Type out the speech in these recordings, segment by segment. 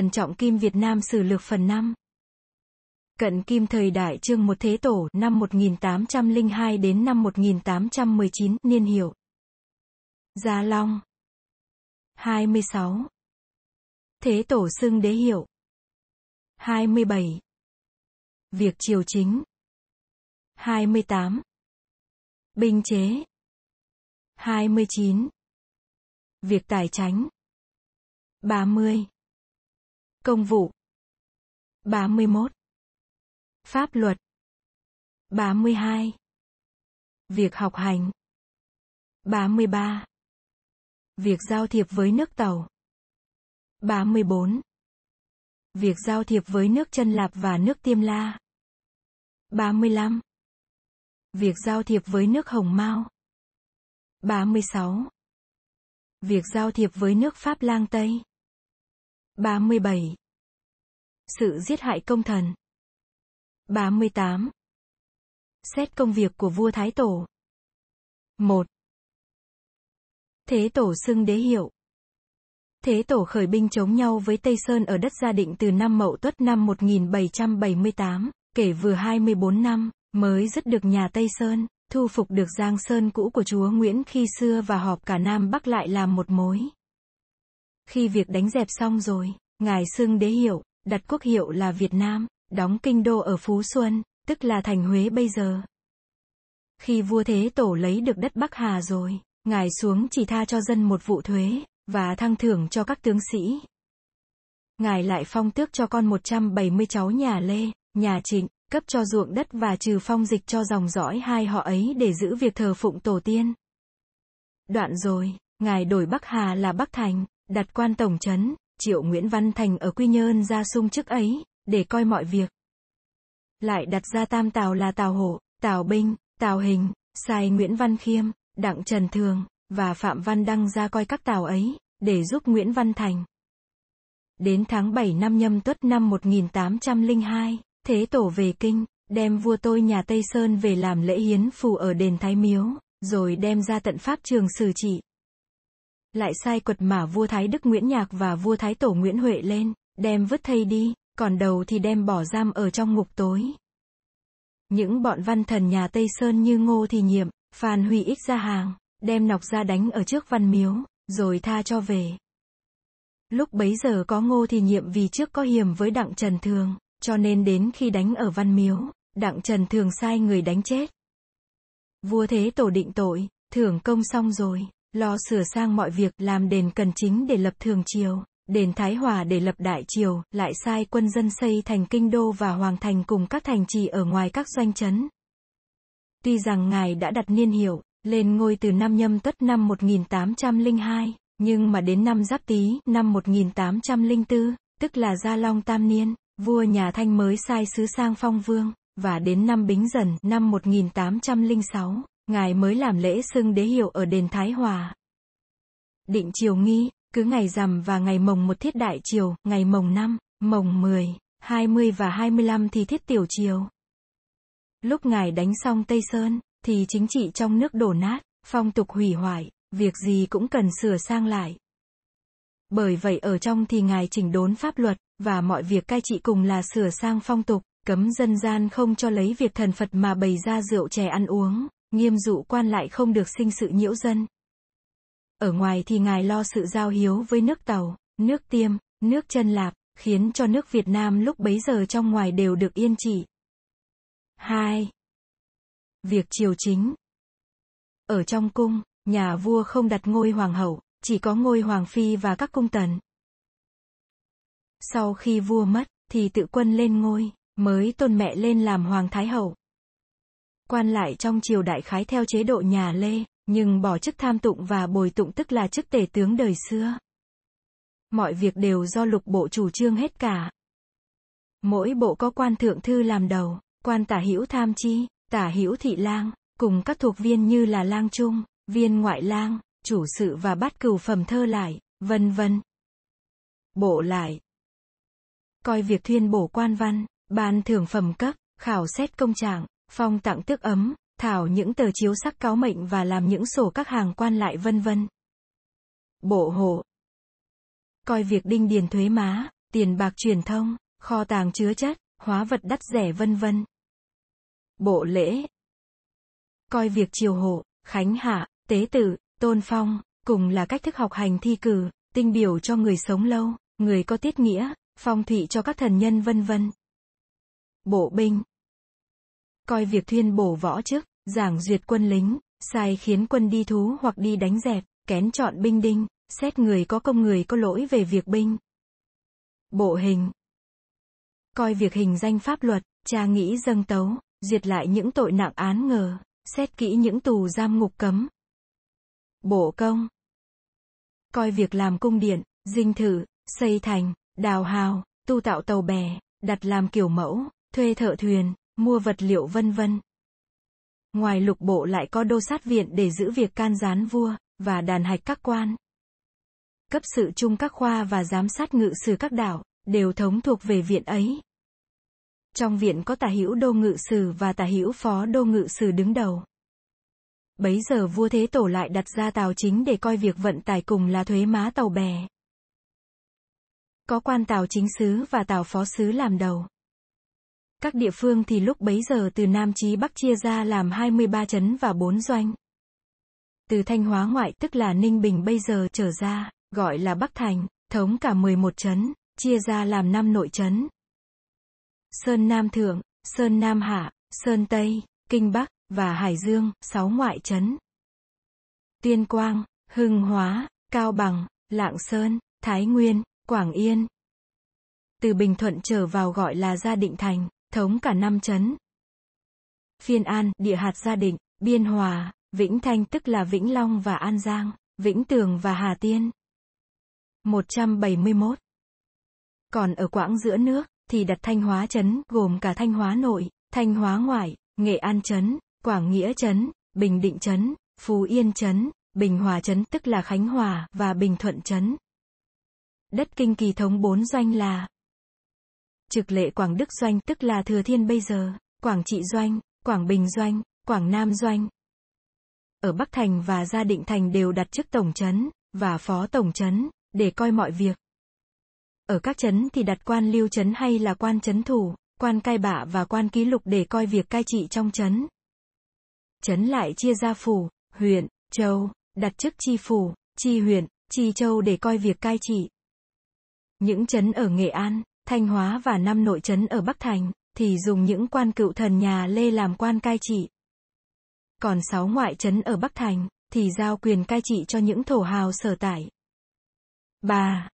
Trần Trọng Kim Việt Nam Sử Lược phần 5 Cận Kim thời đại trương một thế tổ, năm 1802 đến năm 1819 niên hiệu. Gia Long. 26 Thế tổ xưng đế hiệu. 27 Việc triều chính. 28 Binh chế. 29 Việc tài tránh 30 Công vụ. 31 Pháp luật. 32 Việc học hành. 33 Việc giao thiệp với nước tàu. 34 Việc giao thiệp với nước chân lạp và nước tiêm la. 35 Việc giao thiệp với nước Hồng Mao. 36 Việc giao thiệp với nước Pháp Lang Tây. 37 Sự giết hại công thần. 38 Xét công việc của vua Thái Tổ. 1. Thế Tổ xưng đế hiệu. Thế Tổ khởi binh chống nhau với Tây Sơn ở đất Gia Định từ năm Mậu Tuất năm 1778, kể vừa 24 năm, mới dứt được nhà Tây Sơn, thu phục được Giang Sơn cũ của chúa Nguyễn khi xưa và họp cả Nam Bắc lại làm một mối. Khi việc đánh dẹp xong rồi, ngài xưng đế hiệu, đặt quốc hiệu là Việt Nam, đóng kinh đô ở Phú Xuân, tức là thành Huế bây giờ. Khi vua Thế Tổ lấy được đất Bắc Hà rồi, ngài xuống chỉ tha cho dân một vụ thuế, và thăng thưởng cho các tướng sĩ. Ngài lại phong tước cho con 170 cháu nhà Lê, nhà Trịnh, cấp cho ruộng đất và trừ phong dịch cho dòng dõi hai họ ấy để giữ việc thờ phụng tổ tiên. Đoạn rồi, ngài đổi Bắc Hà là Bắc Thành, đặt quan tổng trấn, triệu Nguyễn Văn Thành ở Quy Nhơn ra sung chức ấy, để coi mọi việc. Lại đặt ra tam tào là Tào Hổ, Tào Binh, Tào Hình, sai Nguyễn Văn Khiêm, Đặng Trần Thường, và Phạm Văn Đăng ra coi các tàu ấy, để giúp Nguyễn Văn Thành. Đến tháng 7 năm nhâm tuất năm 1802, Thế Tổ về Kinh, đem vua tôi nhà Tây Sơn về làm lễ hiến phù ở đền Thái Miếu, rồi đem ra tận Pháp trường xử trị. Lại sai quật mã vua Thái Đức Nguyễn Nhạc và vua Thái Tổ Nguyễn Huệ lên, đem vứt thây đi, còn đầu thì đem bỏ giam ở trong ngục tối. Những bọn văn thần nhà Tây Sơn như Ngô Thì Nhiệm, Phan Huy Ích ra hàng, đem nọc ra đánh ở trước văn miếu, rồi tha cho về. Lúc bấy giờ có Ngô Thì Nhiệm vì trước có hiểm với Đặng Trần Thường, cho nên đến khi đánh ở văn miếu, Đặng Trần Thường sai người đánh chết. Vua Thế Tổ định tội, thưởng công xong rồi, lo sửa sang mọi việc làm đền cần chính để lập thường triều, đền Thái Hòa để lập đại triều, lại sai quân dân xây thành kinh đô và hoàng thành cùng các thành trì ở ngoài các doanh trấn. Tuy rằng ngài đã đặt niên hiệu, lên ngôi từ năm nhâm tuất năm 1802, nhưng mà đến năm giáp tý năm 1804, tức là Gia Long Tam Niên, vua nhà Thanh mới sai sứ sang phong vương, và đến năm Bính Dần năm 1806, ngài mới làm lễ xưng đế hiệu ở đền Thái Hòa. Định triều nghi, cứ ngày rằm và ngày mồng một thiết đại triều, ngày mồng 5, mồng 10, 20 và 25 thì thiết tiểu triều. Lúc ngài đánh xong Tây Sơn, thì chính trị trong nước đổ nát, phong tục hủy hoại, việc gì cũng cần sửa sang lại. Bởi vậy ở trong thì ngài chỉnh đốn pháp luật, và mọi việc cai trị cùng là sửa sang phong tục, cấm dân gian không cho lấy việc thần Phật mà bày ra rượu chè ăn uống, nghiêm dụ quan lại không được sinh sự nhiễu dân. Ở ngoài thì ngài lo sự giao hiếu với nước Tàu, nước Tiêm, nước Chân Lạp, khiến cho nước Việt Nam lúc bấy giờ trong ngoài đều được yên trị. 2. Việc triều chính Ở trong cung, nhà vua không đặt ngôi hoàng hậu, chỉ có ngôi hoàng phi và các cung tần. Sau khi vua mất, thì tự quân lên ngôi, mới tôn mẹ lên làm hoàng thái hậu. Quan lại trong triều đại khái theo chế độ nhà Lê, nhưng bỏ chức tham tụng và bồi tụng tức là chức tể tướng đời xưa. Mọi việc đều do lục bộ chủ trương hết cả. Mỗi bộ có quan thượng thư làm đầu, quan tả hữu tham chi, tả hữu thị lang, cùng các thuộc viên như là lang trung, viên ngoại lang, chủ sự và bát cửu phẩm thơ lại, vân vân. Bộ lại. Coi việc thuyên bổ quan văn, ban thưởng phẩm cấp, khảo xét công trạng, phong tặng tước ấm, thảo những tờ chiếu sắc cáo mệnh và làm những sổ các hàng quan lại vân vân. Bộ hộ. Coi việc đinh điền thuế má, tiền bạc truyền thông, kho tàng chứa chất, hóa vật đắt rẻ vân vân. Bộ lễ Coi việc triều hộ, khánh hạ, tế tự, tôn phong, cùng là cách thức học hành thi cử, tinh biểu cho người sống lâu, người có tiết nghĩa, phong thủy cho các thần nhân vân vân. Bộ binh Coi việc thuyên bổ võ chức, giảng duyệt quân lính, sai khiến quân đi thú hoặc đi đánh dẹp, kén chọn binh đinh, xét người có công người có lỗi về việc binh. Bộ hình Coi việc hình danh pháp luật, tra nghĩ dâng tấu, diệt lại những tội nặng án ngờ, xét kỹ những tù giam ngục cấm. Bộ công Coi việc làm cung điện, dinh thự, xây thành, đào hào, tu tạo tàu bè, đặt làm kiểu mẫu, thuê thợ thuyền, mua vật liệu vân vân. Ngoài lục bộ lại có đô sát viện để giữ việc can gián vua, và đàn hạch các quan. Cấp sự chung các khoa và giám sát ngự sử các đảo, đều thống thuộc về viện ấy. Trong viện có tả hữu đô ngự sử và tả hữu phó đô ngự sử đứng đầu. Bấy giờ vua Thế Tổ lại đặt ra tàu chính để coi việc vận tải cùng là thuế má tàu bè. Có quan tàu chính sứ và tàu phó sứ làm đầu. Các địa phương thì lúc bấy giờ từ Nam chí Bắc chia ra làm 23 chấn và 4 doanh. Từ Thanh Hóa ngoại tức là Ninh Bình bây giờ trở ra, gọi là Bắc Thành, thống cả 11 chấn, chia ra làm 5 nội chấn. Sơn Nam Thượng, Sơn Nam Hạ, Sơn Tây, Kinh Bắc, và Hải Dương, 6 ngoại chấn. Tuyên Quang, Hưng Hóa, Cao Bằng, Lạng Sơn, Thái Nguyên, Quảng Yên. Từ Bình Thuận trở vào gọi là Gia Định Thành, thống cả năm chấn. Phiên An, địa hạt Gia Định, Biên Hòa, Vĩnh Thanh tức là Vĩnh Long và An Giang, Vĩnh Tường và Hà Tiên. 171. Còn ở quãng giữa nước, thì đặt Thanh Hóa chấn, gồm cả Thanh Hóa nội, Thanh Hóa ngoại, Nghệ An chấn, Quảng Nghĩa chấn, Bình Định chấn, Phú Yên chấn, Bình Hòa chấn tức là Khánh Hòa và Bình Thuận chấn. Đất kinh kỳ thống bốn doanh là Trực lệ Quảng Đức Doanh tức là Thừa Thiên bây giờ, Quảng Trị Doanh, Quảng Bình Doanh, Quảng Nam Doanh. Ở Bắc Thành và Gia Định Thành đều đặt chức Tổng Trấn, và Phó Tổng Trấn, để coi mọi việc. Ở các trấn thì đặt quan lưu trấn hay là quan trấn thủ, quan cai bạ và quan ký lục để coi việc cai trị trong trấn. Trấn lại chia ra phủ, huyện, châu, đặt chức chi phủ, chi huyện, chi châu để coi việc cai trị. Những trấn ở Nghệ An, Thanh Hóa và năm nội trấn ở Bắc Thành, thì dùng những quan cựu thần nhà Lê làm quan cai trị. Còn sáu ngoại trấn ở Bắc Thành, thì giao quyền cai trị cho những thổ hào sở tại. 3.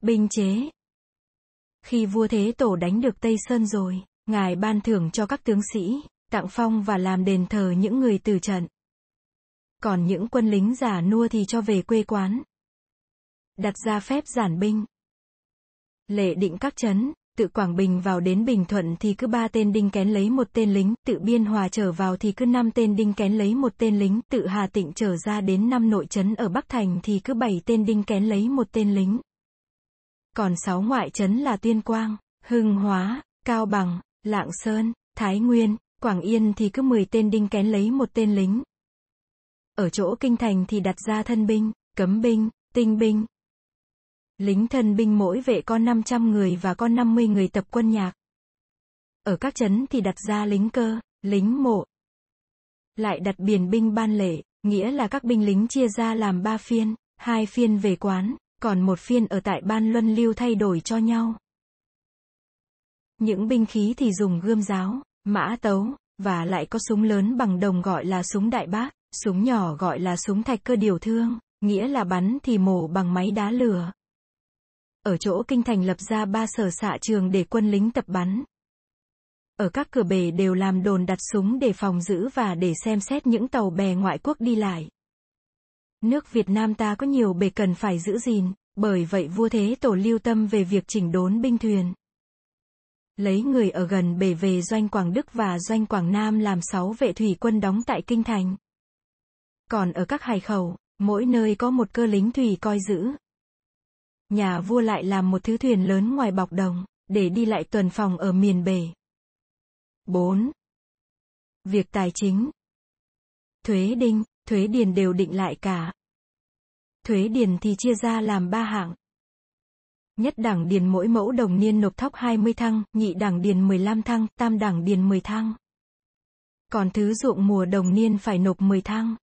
Binh chế Khi vua Thế Tổ đánh được Tây Sơn rồi, ngài ban thưởng cho các tướng sĩ, tặng phong và làm đền thờ những người từ trận. Còn những quân lính giả nua thì cho về quê quán. Đặt ra phép giản binh. Lệ định các chấn, tự Quảng Bình vào đến Bình Thuận thì cứ ba tên đinh kén lấy một tên lính, tự Biên Hòa trở vào thì cứ năm tên đinh kén lấy một tên lính, tự Hà Tịnh trở ra đến năm nội trấn ở Bắc Thành thì cứ bảy tên đinh kén lấy một tên lính. Còn sáu ngoại trấn là Tuyên Quang, Hưng Hóa, Cao Bằng, Lạng Sơn, Thái Nguyên, Quảng Yên thì cứ 10 tên đinh kén lấy một tên lính. Ở chỗ kinh thành thì đặt ra thân binh, cấm binh, tinh binh. Lính thân binh mỗi vệ có 500 người và có 50 người tập quân nhạc. Ở các trấn thì đặt ra lính cơ, lính mộ. Lại đặt biển binh ban lệ, nghĩa là các binh lính chia ra làm ba phiên, hai phiên về quán, còn một phiên ở tại ban luân lưu thay đổi cho nhau. Những binh khí thì dùng gươm giáo, mã tấu, và lại có súng lớn bằng đồng gọi là súng đại bác, súng nhỏ gọi là súng thạch cơ điều thương, nghĩa là bắn thì mổ bằng máy đá lửa. Ở chỗ kinh thành lập ra ba sở xạ trường để quân lính tập bắn. Ở các cửa bể đều làm đồn đặt súng để phòng giữ và để xem xét những tàu bè ngoại quốc đi lại. Nước Việt Nam ta có nhiều bể cần phải giữ gìn, bởi vậy vua thế tổ lưu tâm về việc chỉnh đốn binh thuyền lấy người ở gần bể về doanh Quảng Đức và doanh Quảng Nam làm sáu vệ thủy quân đóng tại Kinh Thành. Còn ở các hải khẩu, mỗi nơi có một cơ lính thủy coi giữ. Nhà vua lại làm một thứ thuyền lớn ngoài bọc đồng, để đi lại tuần phòng ở miền bể. 4. Việc tài chính Thuế đinh, thuế điền đều định lại cả. Thuế điền thì chia ra làm ba hạng. Nhất đẳng điền mỗi mẫu đồng niên nộp thóc 20 thăng, nhị đẳng điền 15 thăng, tam đẳng điền 10 thăng. Còn thứ ruộng mùa đồng niên phải nộp 10 thăng.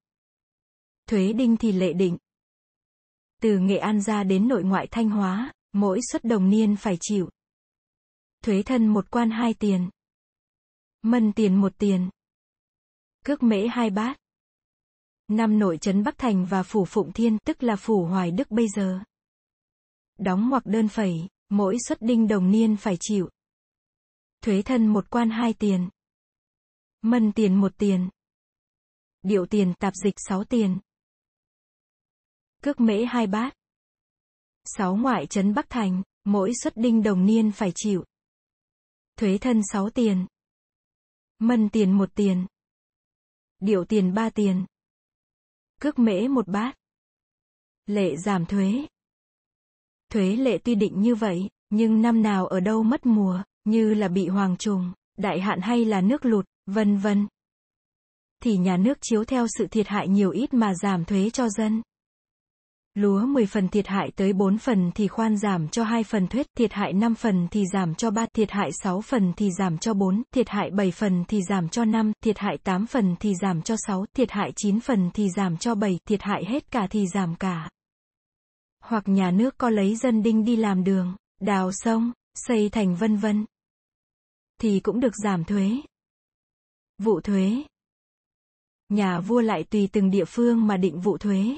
Thuế đinh thì lệ định. Từ Nghệ An ra đến nội ngoại Thanh Hóa, mỗi suất đồng niên phải chịu. Thuế thân một quan hai tiền. Mân tiền một tiền. Cước mễ hai bát. Năm nội trấn Bắc Thành và phủ Phụng Thiên, tức là phủ Hoài Đức bây giờ. Đóng hoặc đơn phẩy, mỗi suất đinh đồng niên phải chịu. Thuế thân một quan hai tiền. Mân tiền một tiền. Điệu tiền tạp dịch sáu tiền. Cước mễ hai bát. Sáu ngoại trấn Bắc Thành, mỗi suất đinh đồng niên phải chịu. Thuế thân sáu tiền. Mân tiền một tiền. Điệu tiền ba tiền. Cước mễ một bát. Lệ giảm thuế. Thuế lệ tuy định như vậy, nhưng năm nào ở đâu mất mùa, như là bị hoàng trùng, đại hạn hay là nước lụt, vân vân. Thì nhà nước chiếu theo sự thiệt hại nhiều ít mà giảm thuế cho dân. Lúa 10 phần thiệt hại tới 4 phần thì khoan giảm cho 2 phần thuyết, thiệt hại 5 phần thì giảm cho 3, thiệt hại 6 phần thì giảm cho 4, thiệt hại 7 phần thì giảm cho 5, thiệt hại 8 phần thì giảm cho 6, thiệt hại 9 phần thì giảm cho 7, thiệt hại hết cả thì giảm cả. Hoặc nhà nước có lấy dân đinh đi làm đường, đào sông, xây thành vân vân. Thì cũng được giảm thuế. Vụ thuế. Nhà vua lại tùy từng địa phương mà định vụ thuế.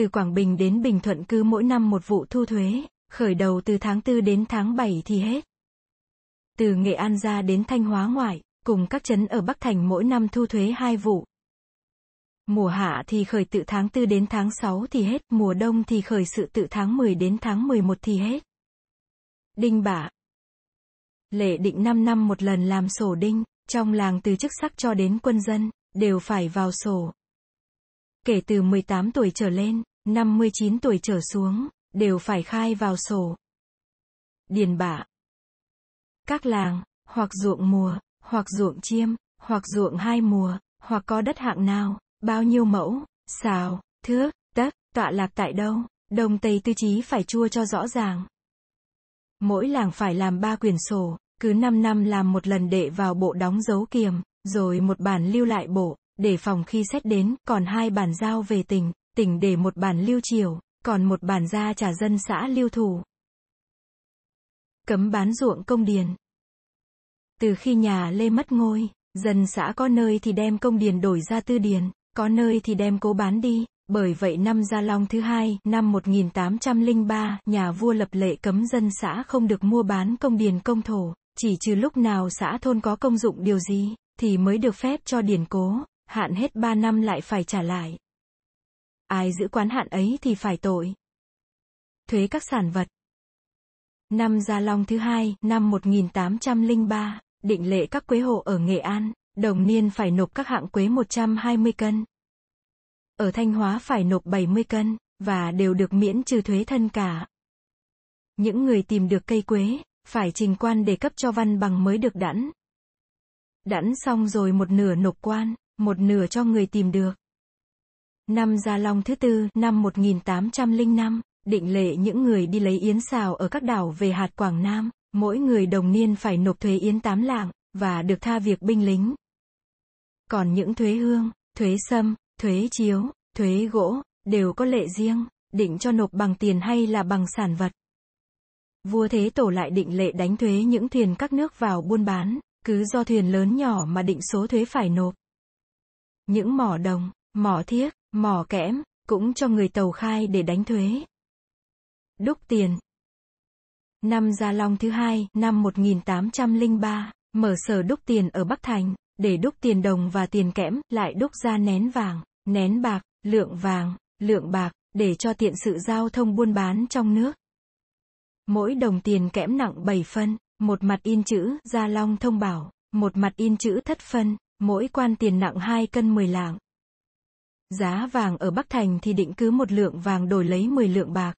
Từ Quảng Bình đến Bình Thuận cứ mỗi năm một vụ thu thuế, khởi đầu từ tháng 4 đến tháng 7 thì hết. Từ Nghệ An ra đến Thanh Hóa ngoại, cùng các trấn ở Bắc Thành mỗi năm thu thuế hai vụ. Mùa hạ thì khởi tự tháng 4 đến tháng 6 thì hết, mùa đông thì khởi sự tự tháng 10 đến tháng 11 thì hết. Đinh bả Lệ định 5 năm một lần làm sổ đinh, trong làng từ chức sắc cho đến quân dân, đều phải vào sổ. Kể từ 18 tuổi trở lên, 59 tuổi trở xuống, đều phải khai vào sổ. Điền bạ. Các làng, hoặc ruộng mùa, hoặc ruộng chiêm, hoặc ruộng hai mùa, hoặc có đất hạng nào, bao nhiêu mẫu, xào, thước, tất, tọa lạc tại đâu, đồng tây tư chí phải chua cho rõ ràng. Mỗi làng phải làm ba quyển sổ, cứ 5 năm làm một lần đệ vào bộ đóng dấu kiềm, rồi một bản lưu lại bộ, để phòng khi xét đến, còn hai bản giao về tỉnh, tỉnh để một bản lưu triều, còn một bản ra trả dân xã lưu thủ. Cấm bán ruộng công điền. Từ khi nhà Lê mất ngôi, dân xã có nơi thì đem công điền đổi ra tư điền, có nơi thì đem cố bán đi, bởi vậy năm Gia Long thứ hai, năm 1803, nhà vua lập lệ cấm dân xã không được mua bán công điền công thổ, chỉ trừ lúc nào xã thôn có công dụng điều gì, thì mới được phép cho điền cố, hạn hết 3 năm lại phải trả lại. Ai giữ quán hạn ấy thì phải tội. Thuế các sản vật. Năm Gia Long thứ hai, năm 1803, định lệ các quế hộ ở Nghệ An, đồng niên phải nộp các hạng quế 120 cân. Ở Thanh Hóa phải nộp 70 cân, và đều được miễn trừ thuế thân cả. Những người tìm được cây quế, phải trình quan để cấp cho văn bằng mới được đẵn. Đẵn xong rồi một nửa nộp quan, một nửa cho người tìm được. Năm Gia Long thứ tư, năm 1805, định lệ những người đi lấy yến xào ở các đảo về hạt Quảng Nam, mỗi người đồng niên phải nộp thuế yến 8 lạng, và được tha việc binh lính. Còn những thuế hương, thuế sâm, thuế chiếu, thuế gỗ, đều có lệ riêng, định cho nộp bằng tiền hay là bằng sản vật. Vua Thế Tổ lại định lệ đánh thuế những thuyền các nước vào buôn bán, cứ do thuyền lớn nhỏ mà định số thuế phải nộp. Những mỏ đồng, mỏ thiếc, mỏ kẽm, cũng cho người tàu khai để đánh thuế. Đúc tiền Năm Gia Long thứ hai, năm 1803, mở sở đúc tiền ở Bắc Thành, để đúc tiền đồng và tiền kẽm, lại đúc ra nén vàng, nén bạc, lượng vàng, lượng bạc, để cho tiện sự giao thông buôn bán trong nước. Mỗi đồng tiền kẽm nặng 7 phân, một mặt in chữ Gia Long thông bảo, một mặt in chữ thất phân, mỗi quan tiền nặng 2 cân 10 lạng. Giá vàng ở Bắc Thành thì định cứ một lượng vàng đổi lấy 10 lượng bạc.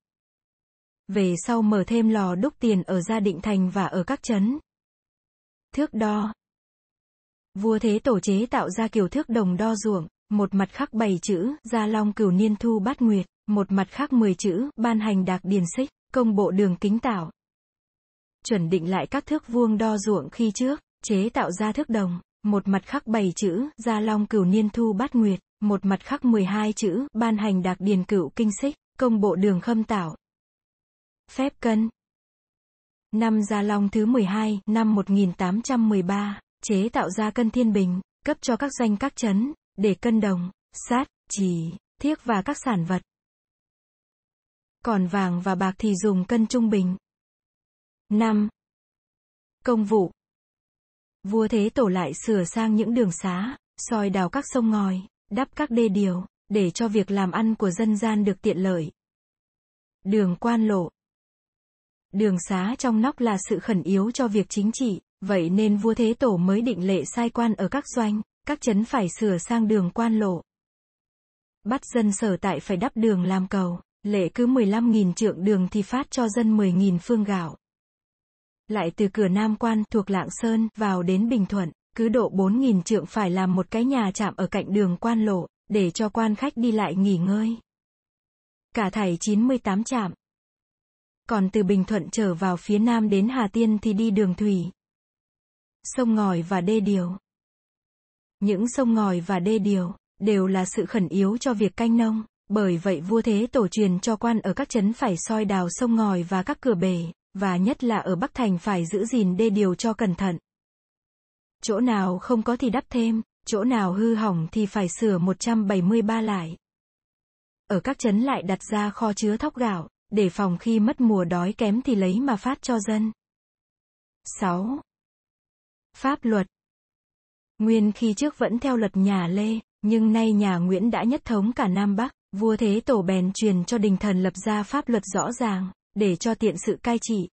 Về sau mở thêm lò đúc tiền ở Gia Định Thành và ở các trấn. Thước đo. Vua Thế Tổ chế tạo ra kiểu thước đồng đo ruộng, một mặt khắc bảy chữ, Gia Long cửu niên thu bát nguyệt, một mặt khắc 10 chữ, ban hành đạc điền xích, công bộ đường kính tạo. Chuẩn định lại các thước vuông đo ruộng khi trước, chế tạo ra thước đồng, một mặt khắc bảy chữ, gia long cửu niên thu bát nguyệt, một mặt khắc 12 chữ, ban hành đặc điền cửu kinh xích, công bộ đường khâm tạo. Phép cân Năm Gia Long thứ 12, năm 1813, chế tạo ra cân thiên bình, cấp cho các doanh các chấn, để cân đồng, sát, chỉ, thiếc và các sản vật. Còn vàng và bạc thì dùng cân trung bình. 5. Công vụ Vua Thế Tổ lại sửa sang những đường xá, soi đào các sông ngòi, đắp các đê điều, để cho việc làm ăn của dân gian được tiện lợi. Đường quan lộ Đường xá trong nóc là sự khẩn yếu cho việc chính trị, vậy nên vua Thế Tổ mới định lệ sai quan ở các doanh, các chấn phải sửa sang đường quan lộ. Bắt dân sở tại phải đắp đường làm cầu, lệ cứ 15.000 trượng đường thì phát cho dân 10.000 phương gạo. Lại từ cửa Nam Quan thuộc Lạng Sơn vào đến Bình Thuận, cứ độ 4.000 trượng phải làm một cái nhà chạm ở cạnh đường quan lộ, để cho quan khách đi lại nghỉ ngơi. Cả thảy 98 trạm. Còn từ Bình Thuận trở vào phía Nam đến Hà Tiên thì đi đường thủy. Sông ngòi và đê điều. Những sông ngòi và đê điều, đều là sự khẩn yếu cho việc canh nông, bởi vậy vua thế tổ truyền cho quan ở các trấn phải soi đào sông ngòi và các cửa bể, và nhất là ở Bắc Thành phải giữ gìn đê điều cho cẩn thận. Chỗ nào không có thì đắp thêm, chỗ nào hư hỏng thì phải sửa 173 lại. Ở các trấn lại đặt ra kho chứa thóc gạo, để phòng khi mất mùa đói kém thì lấy mà phát cho dân. 6. Pháp luật Nguyên khi trước vẫn theo luật nhà Lê, nhưng nay nhà Nguyễn đã nhất thống cả Nam Bắc, vua Thế Tổ bèn truyền cho đình thần lập ra pháp luật rõ ràng, để cho tiện sự cai trị.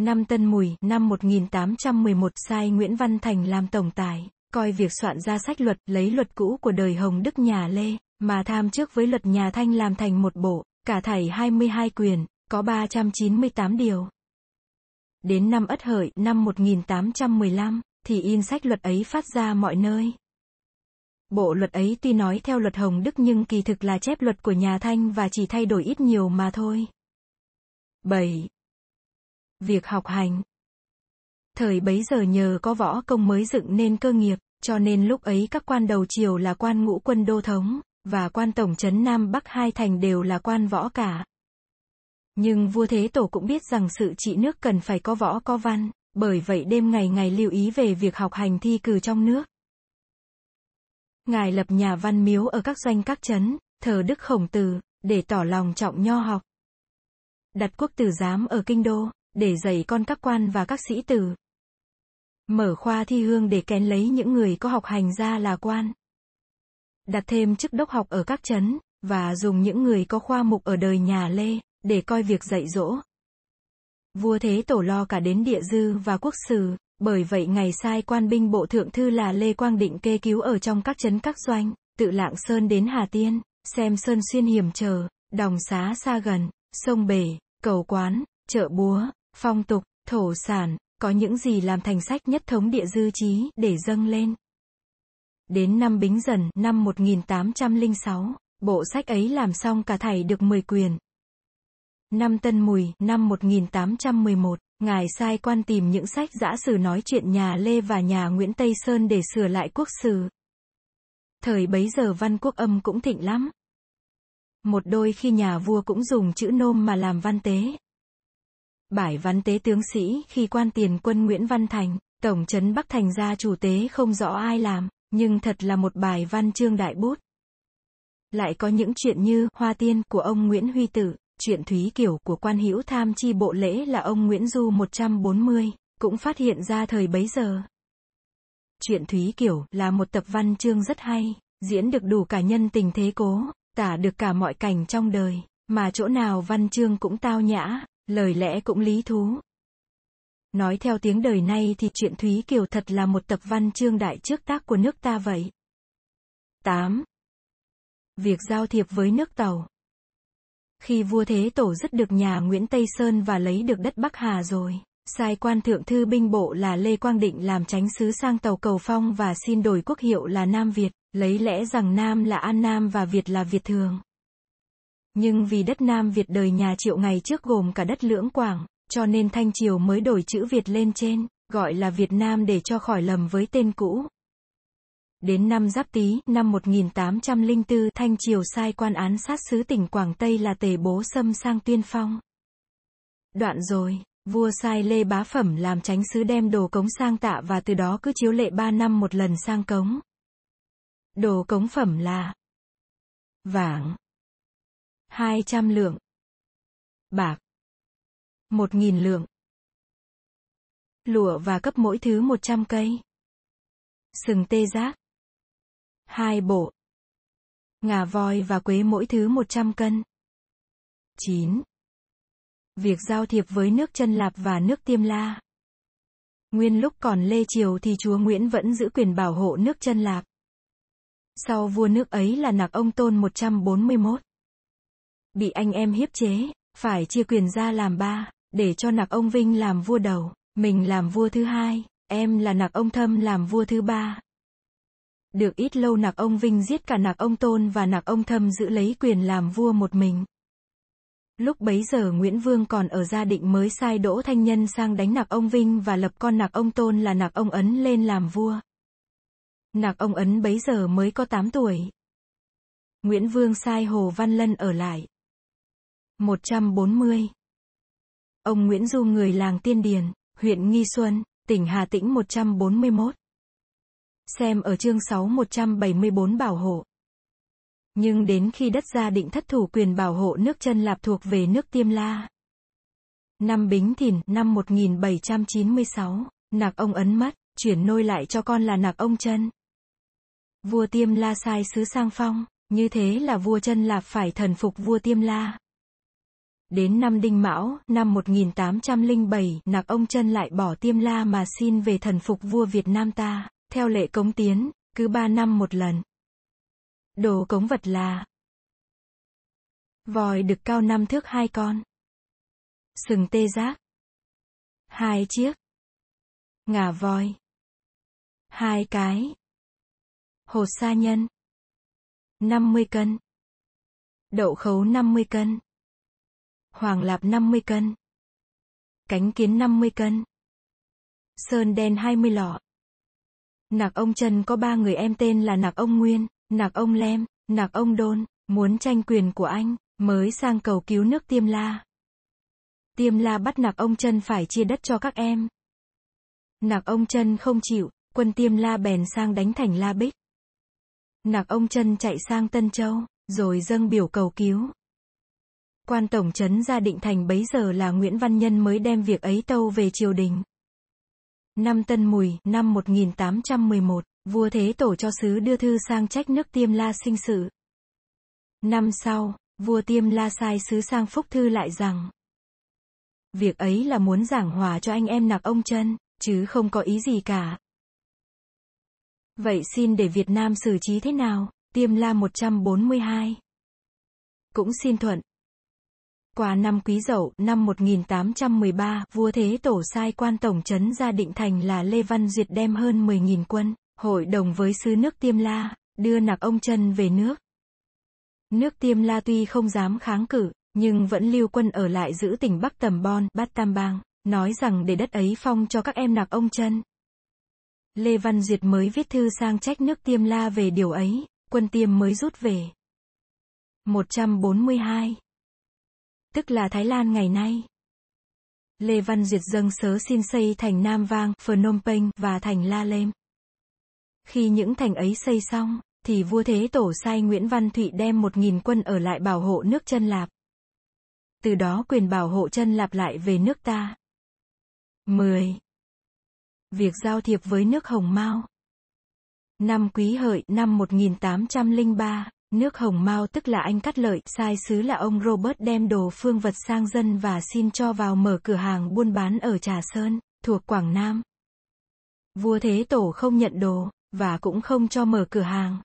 Năm Tân Mùi, năm 1811 sai Nguyễn Văn Thành làm tổng tài, coi việc soạn ra sách luật, lấy luật cũ của đời Hồng Đức nhà Lê, mà tham trước với luật nhà Thanh làm thành một bộ, cả thảy 22 quyền, có 398 điều. Đến năm Ất Hợi, năm 1815, thì in sách luật ấy phát ra mọi nơi. Bộ luật ấy tuy nói theo luật Hồng Đức nhưng kỳ thực là chép luật của nhà Thanh và chỉ thay đổi ít nhiều mà thôi. 7. Việc học hành Thời bấy giờ nhờ có võ công mới dựng nên cơ nghiệp, cho nên lúc ấy các quan đầu triều là quan ngũ quân đô thống, và quan tổng trấn Nam Bắc hai thành đều là quan võ cả. Nhưng vua Thế Tổ cũng biết rằng sự trị nước cần phải có võ có văn, bởi vậy đêm ngày ngày lưu ý về việc học hành thi cử trong nước. Ngài lập nhà văn miếu ở các doanh các trấn, thờ Đức Khổng Tử, để tỏ lòng trọng nho học. Đặt quốc tử giám ở kinh đô, để dạy con các quan và các sĩ tử. Mở khoa thi hương để kén lấy những người có học hành ra là quan. Đặt thêm chức đốc học ở các trấn, và dùng những người có khoa mục ở đời nhà Lê, để coi việc dạy dỗ. Vua Thế Tổ lo cả đến địa dư và quốc sử, bởi vậy ngày sai quan binh bộ thượng thư là Lê Quang Định kê cứu ở trong các trấn các doanh, tự Lạng Sơn đến Hà Tiên, xem Sơn Xuyên hiểm trở, đồng xá xa gần, sông bể, cầu quán, chợ búa, phong tục, thổ sản, có những gì làm thành sách nhất thống địa dư trí để dâng lên. Đến năm Bính Dần, năm 1806, bộ sách ấy làm xong cả thảy được 10 quyền. Năm Tân Mùi, năm 1811, Ngài sai quan tìm những sách giã sử nói chuyện nhà Lê và nhà Nguyễn Tây Sơn để sửa lại quốc sử. Thời bấy giờ văn quốc âm cũng thịnh lắm. Một đôi khi nhà vua cũng dùng chữ nôm mà làm văn tế. Bài văn tế tướng sĩ khi quan tiền quân Nguyễn Văn Thành, tổng trấn Bắc Thành ra chủ tế không rõ ai làm, nhưng thật là một bài văn chương đại bút. Lại có những chuyện như Hoa Tiên của ông Nguyễn Huy Tử, chuyện Thúy Kiểu của quan hữu tham chi bộ lễ là ông Nguyễn Du 140, cũng phát hiện ra thời bấy giờ. Chuyện Thúy Kiểu là một tập văn chương rất hay, diễn được đủ cả nhân tình thế cố, tả được cả mọi cảnh trong đời, mà chỗ nào văn chương cũng tao nhã, lời lẽ cũng lý thú. Nói theo tiếng đời nay thì chuyện Thúy Kiều thật là một tập văn chương đại trước tác của nước ta vậy. 8. Việc giao thiệp với nước Tàu Khi vua Thế Tổ dứt được nhà Nguyễn Tây Sơn và lấy được đất Bắc Hà rồi, sai quan thượng thư binh bộ là Lê Quang Định làm tránh sứ sang Tàu Cầu Phong và xin đổi quốc hiệu là Nam Việt, lấy lẽ rằng Nam là An Nam và Việt là Việt Thường. Nhưng vì đất Nam Việt đời nhà Triệu ngày trước gồm cả đất Lưỡng Quảng, cho nên Thanh Triều mới đổi chữ Việt lên trên, gọi là Việt Nam để cho khỏi lầm với tên cũ. Đến năm Giáp Tý, năm 1804, Thanh Triều sai quan án sát sứ tỉnh Quảng Tây là Tề Bố Sâm sang Tuyên Phong. Đoạn rồi, vua sai Lê Bá Phẩm làm tránh sứ đem đồ cống sang tạ và từ đó cứ chiếu lệ 3 năm một lần sang cống. Đồ cống phẩm là vàng 200 lượng. Bạc. 1.000 lượng. Lụa và cấp mỗi thứ 100 cây. Sừng tê giác. Hai bộ. Ngà voi và quế mỗi thứ 100 cân. 9. Việc giao thiệp với nước chân lạp và nước tiêm la. Nguyên lúc còn Lê Triều thì chúa Nguyễn vẫn giữ quyền bảo hộ nước chân lạp. Sau vua nước ấy là nạc ông Tôn 141. Bị anh em hiếp chế, phải chia quyền ra làm ba, để cho nặc ông Vinh làm vua đầu, mình làm vua thứ hai, em là nặc ông Thâm làm vua thứ ba. Được ít lâu nặc ông Vinh giết cả nặc ông Tôn và nặc ông Thâm giữ lấy quyền làm vua một mình. Lúc bấy giờ Nguyễn Vương còn ở gia định mới sai Đỗ Thanh Nhân sang đánh nặc ông Vinh và lập con nặc ông Tôn là nặc ông Ấn lên làm vua. nặc ông Ấn bấy giờ mới có 8 tuổi. Nguyễn Vương sai Hồ Văn Lân ở lại. 140. Ông Nguyễn Du người làng Tiên Điền, huyện Nghi Xuân, tỉnh Hà Tĩnh 141. Xem ở chương 6 174 bảo hộ. Nhưng đến khi đất gia định thất thủ quyền bảo hộ nước chân lạp thuộc về nước Tiêm La. Năm Bính Thìn, năm 1796, nạc ông ấn mất, chuyển nôi lại cho con là nạc ông chân. Vua Tiêm La sai sứ sang phong, như thế là vua chân lạp phải thần phục vua Tiêm La. Đến năm Đinh Mão, năm 1807, nạc ông chân lại bỏ Tiêm La mà xin về thần phục vua Việt Nam ta, theo lệ cống tiến, cứ ba năm một lần. Đồ cống vật là Vòi đực cao năm thước hai con. Sừng tê giác. Hai chiếc. Ngà voi. Hai cái. Hột sa nhân. 50 cân. Đậu khấu 50 cân. Hoàng lạp 50 cân. Cánh kiến 50 cân. Sơn đen 20 lọ. Nạc ông Trần có ba người em tên là Nạc ông Nguyên, Nạc ông Lem, Nạc ông Đôn, muốn tranh quyền của anh, mới sang cầu cứu nước Tiêm La. Tiêm La bắt Nạc ông Trần phải chia đất cho các em. Nạc ông Trần không chịu, quân Tiêm La bèn sang đánh thành La Bích. Nạc ông Trần chạy sang Tân Châu, rồi dâng biểu cầu cứu. Quan tổng trấn ra định thành bấy giờ là Nguyễn Văn Nhân mới đem việc ấy tâu về triều đình. Năm Tân Mùi, năm 1811, vua Thế Tổ cho sứ đưa thư sang trách nước Tiêm La sinh sự. Năm sau, vua Tiêm La sai sứ sang phúc thư lại rằng Việc ấy là muốn giảng hòa cho anh em nạc ông chân, chứ không có ý gì cả. Vậy xin để Việt Nam xử trí thế nào? Tiêm La 142. Cũng xin thuận. Qua năm Quý Dậu, năm 1813, vua Thế Tổ sai quan tổng trấn ra định thành là Lê Văn Duyệt đem hơn 10.000 quân, hội đồng với sứ nước Tiêm La, đưa nặc ông chân về nước. Nước Tiêm La tuy không dám kháng cự, nhưng vẫn lưu quân ở lại giữ tỉnh Bắc Tầm Bon, Bát Tam Bang, nói rằng để đất ấy phong cho các em nặc ông chân. Lê Văn Duyệt mới viết thư sang trách nước Tiêm La về điều ấy, quân Tiêm mới rút về. 142 tức là Thái Lan ngày nay. Lê Văn Duyệt dâng sớ xin xây thành Nam Vang, Phnom Penh và thành La Lêm. Khi những thành ấy xây xong, thì vua Thế Tổ sai Nguyễn Văn Thụy đem một nghìn quân ở lại bảo hộ nước chân Lạp. Từ đó quyền bảo hộ chân Lạp lại về nước ta. 10. Việc giao thiệp với nước Hồng Mao Năm Quý Hợi, năm 1803, Nước Hồng Mao tức là anh cắt lợi, sai sứ là ông Robert đem đồ phương vật sang dân và xin cho vào mở cửa hàng buôn bán ở Trà Sơn, thuộc Quảng Nam. Vua Thế Tổ không nhận đồ, và cũng không cho mở cửa hàng.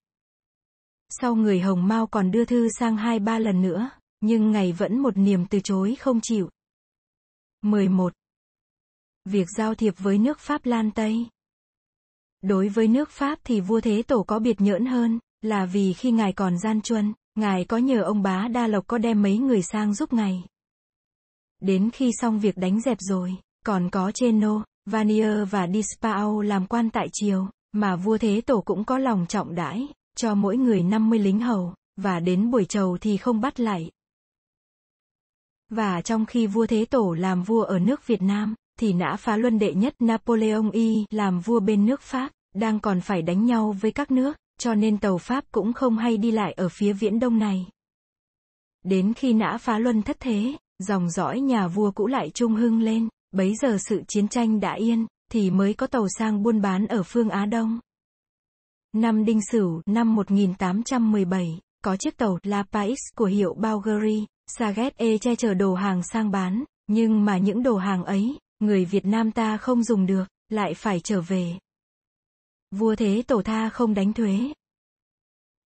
Sau người Hồng Mao còn đưa thư sang hai ba lần nữa, nhưng ngày vẫn một niềm từ chối không chịu. 11. Việc giao thiệp với nước Pháp Lan Tây Đối với nước Pháp thì vua Thế Tổ có biệt nhỡn hơn, là vì khi ngài còn gian truân, ngài có nhờ ông bá Đa Lộc có đem mấy người sang giúp ngài. Đến khi xong việc đánh dẹp rồi, còn có Cheno, Vanier và Dispao làm quan tại triều, mà vua Thế Tổ cũng có lòng trọng đãi, cho mỗi người 50 lính hầu, và đến buổi chầu thì không bắt lại. Và trong khi vua Thế Tổ làm vua ở nước Việt Nam, thì nã phá luân đệ nhất Napoleon Y làm vua bên nước Pháp, đang còn phải đánh nhau với các nước, cho nên tàu Pháp cũng không hay đi lại ở phía viễn đông này. Đến khi nã phá luân thất thế, dòng dõi nhà vua cũ lại trung hưng lên, bấy giờ sự chiến tranh đã yên, thì mới có tàu sang buôn bán ở phương Á Đông. Năm Đinh Sửu, năm 1817, có chiếc tàu La Pais của hiệu Bulgari, Saget E che chở đồ hàng sang bán, nhưng mà những đồ hàng ấy, người Việt Nam ta không dùng được, lại phải trở về. Vua Thế Tổ tha không đánh thuế.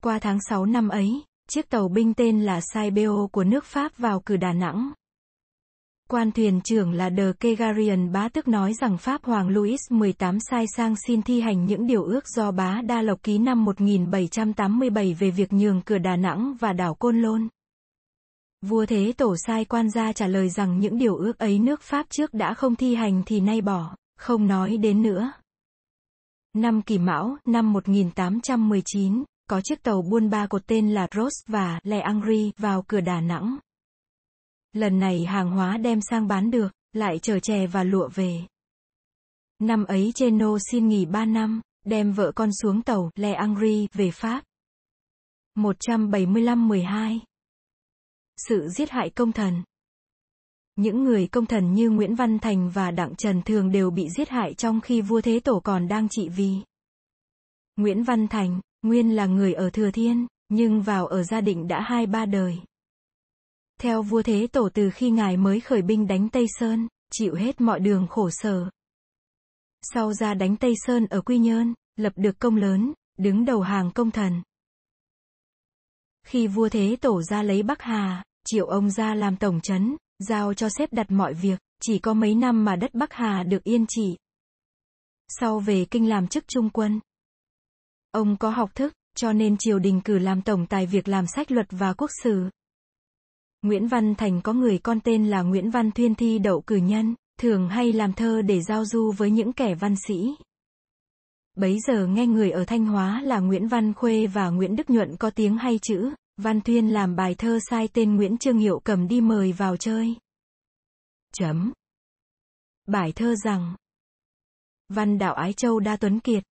Qua tháng 6 năm ấy, chiếc tàu binh tên là Saibeo của nước Pháp vào cử Đà Nẵng. Quan thuyền trưởng là De Kegarian bá tức nói rằng Pháp Hoàng Louis XVIII sai sang xin thi hành những điều ước do bá Đa Lộc ký năm 1787 về việc nhường cửa Đà Nẵng và đảo Côn Lôn. Vua Thế Tổ sai quan gia trả lời rằng những điều ước ấy nước Pháp trước đã không thi hành thì nay bỏ, không nói đến nữa. Năm Kỷ Mão, năm 1819, có chiếc tàu buôn ba cột tên là Rose và Le Angri vào cửa Đà Nẵng. Lần này hàng hóa đem sang bán được, lại chở chè và lụa về. Năm ấy Cheno xin nghỉ 3 năm, đem vợ con xuống tàu Le Angri về Pháp. 175-12 Sự giết hại công thần những người công thần như Nguyễn Văn Thành và Đặng Trần thường đều bị giết hại trong khi vua Thế Tổ còn đang trị vì. Nguyễn Văn Thành, nguyên là người ở Thừa Thiên, nhưng vào ở gia định đã hai ba đời. Theo vua Thế Tổ từ khi ngài mới khởi binh đánh Tây Sơn, chịu hết mọi đường khổ sở. Sau ra đánh Tây Sơn ở Quy Nhơn, lập được công lớn, đứng đầu hàng công thần. Khi vua Thế Tổ ra lấy Bắc Hà, triệu ông ra làm tổng trấn, giao cho xếp đặt mọi việc, chỉ có mấy năm mà đất Bắc Hà được yên trị. Sau về kinh làm chức trung quân. Ông có học thức, cho nên triều đình cử làm tổng tài việc làm sách luật và quốc sử. Nguyễn Văn Thành có người con tên là Nguyễn Văn Thuyên thi đậu cử nhân, thường hay làm thơ để giao du với những kẻ văn sĩ. Bấy giờ nghe người ở Thanh Hóa là Nguyễn Văn Khuê và Nguyễn Đức Nhuận có tiếng hay chữ, Văn Thuyên làm bài thơ sai tên Nguyễn Trương Hiệu cầm đi mời vào chơi. Chấm. Bài thơ rằng, Văn đạo Ái Châu đa tuấn kiệt.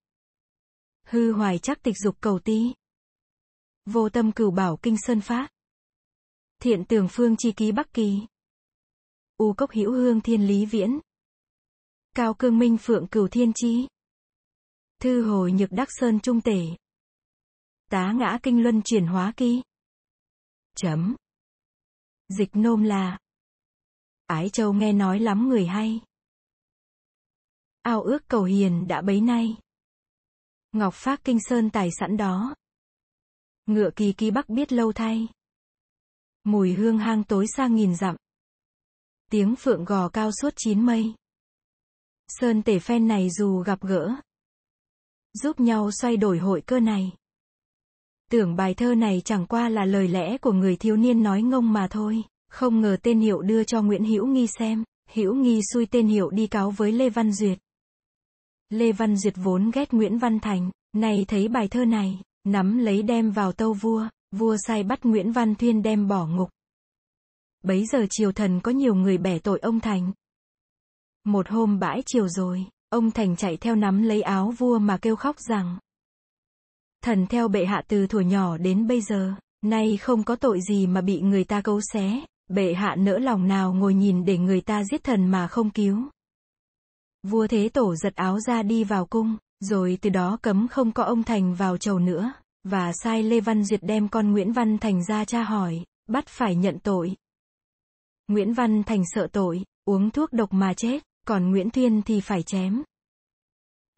Hư hoài chắc tịch dục cầu ti. Vô tâm cửu bảo kinh sơn phát. Thiện tường phương chi ký Bắc Kỳ. U cốc hữu hương thiên lý viễn. Cao cương minh phượng cửu thiên chi. Thư hồi nhược đắc sơn trung tể. Tá ngã kinh luân chuyển hóa kỳ. Chấm. Dịch nôm là. Ái châu nghe nói lắm người hay. Ao ước cầu hiền đã bấy nay. Ngọc phát kinh sơn tài sẵn đó. Ngựa kỳ kỳ bắc biết lâu thay. Mùi hương hang tối xa nghìn dặm. Tiếng phượng gò cao suốt chín mây. Sơn tể phen này dù gặp gỡ. Giúp nhau xoay đổi hội cơ này. Tưởng bài thơ này chẳng qua là lời lẽ của người thiếu niên nói ngông mà thôi, không ngờ tên hiệu đưa cho Nguyễn Hữu Nghi xem, Hữu Nghi xui tên hiệu đi cáo với Lê Văn Duyệt. Lê Văn Duyệt vốn ghét Nguyễn Văn Thành, này thấy bài thơ này, nắm lấy đem vào tâu vua, vua sai bắt Nguyễn Văn Thuyên đem bỏ ngục. Bấy giờ triều thần có nhiều người bẻ tội ông Thành. Một hôm bãi chiều rồi, ông Thành chạy theo nắm lấy áo vua mà kêu khóc rằng. Thần theo bệ hạ từ thuở nhỏ đến bây giờ, nay không có tội gì mà bị người ta cấu xé, bệ hạ nỡ lòng nào ngồi nhìn để người ta giết thần mà không cứu. Vua Thế Tổ giật áo ra đi vào cung, rồi từ đó cấm không có ông Thành vào chầu nữa và sai Lê Văn Duyệt đem con Nguyễn Văn Thành ra tra hỏi, bắt phải nhận tội. Nguyễn Văn Thành sợ tội, uống thuốc độc mà chết, còn Nguyễn Thuyên thì phải chém.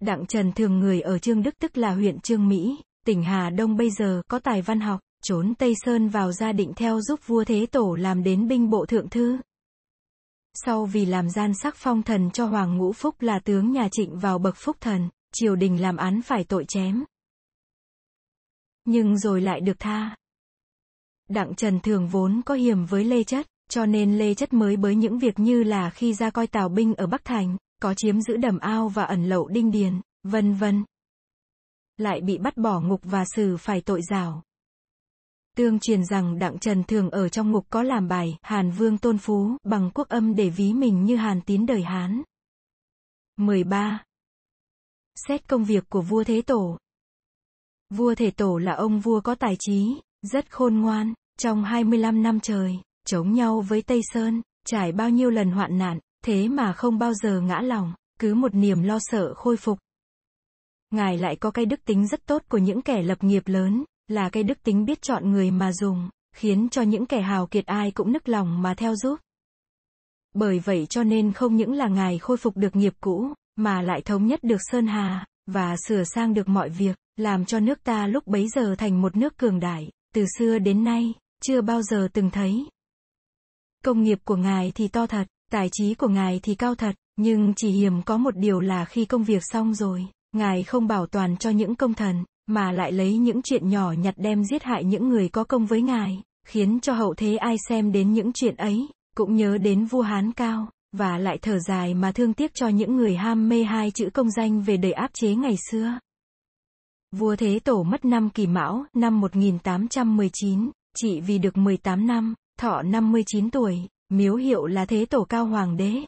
Đặng Trần thường người ở Trương Đức tức là huyện Trương Mỹ, tỉnh Hà Đông bây giờ có tài văn học, trốn Tây Sơn vào gia định theo giúp vua Thế Tổ làm đến binh bộ thượng thư. Sau vì làm gian sắc phong thần cho Hoàng Ngũ Phúc là tướng nhà trịnh vào bậc phúc thần, triều đình làm án phải tội chém nhưng rồi lại được tha. Đặng Trần Thường vốn có hiểm với Lê Chất, cho nên Lê Chất mới bới những việc như là khi ra coi tào binh ở Bắc Thành, có chiếm giữ đầm ao và ẩn lậu đinh điền, vân vân. Lại bị bắt bỏ ngục và xử phải tội rào. Tương truyền rằng Đặng Trần Thường ở trong ngục có làm bài Hàn Vương Tôn Phú bằng quốc âm để ví mình như Hàn Tín đời Hán. 13. Xét công việc của vua Thế Tổ Vua Thể Tổ là ông vua có tài trí, rất khôn ngoan, trong 25 năm trời, chống nhau với Tây Sơn, trải bao nhiêu lần hoạn nạn, thế mà không bao giờ ngã lòng, cứ một niềm lo sợ khôi phục. Ngài lại có cái đức tính rất tốt của những kẻ lập nghiệp lớn, là cái đức tính biết chọn người mà dùng, khiến cho những kẻ hào kiệt ai cũng nức lòng mà theo giúp. Bởi vậy cho nên không những là ngài khôi phục được nghiệp cũ, mà lại thống nhất được Sơn Hà, và sửa sang được mọi việc, làm cho nước ta lúc bấy giờ thành một nước cường đại, từ xưa đến nay, chưa bao giờ từng thấy. Công nghiệp của ngài thì to thật, tài trí của ngài thì cao thật, nhưng chỉ hiểm có một điều là khi công việc xong rồi, ngài không bảo toàn cho những công thần, mà lại lấy những chuyện nhỏ nhặt đem giết hại những người có công với ngài, khiến cho hậu thế ai xem đến những chuyện ấy, cũng nhớ đến vua Hán Cao, và lại thở dài mà thương tiếc cho những người ham mê hai chữ công danh về đời áp chế ngày xưa. Vua Thế Tổ mất năm Kỷ Mão, năm 1819, chỉ vì được 18 năm, thọ 59 tuổi, miếu hiệu là Thế Tổ Cao Hoàng đế.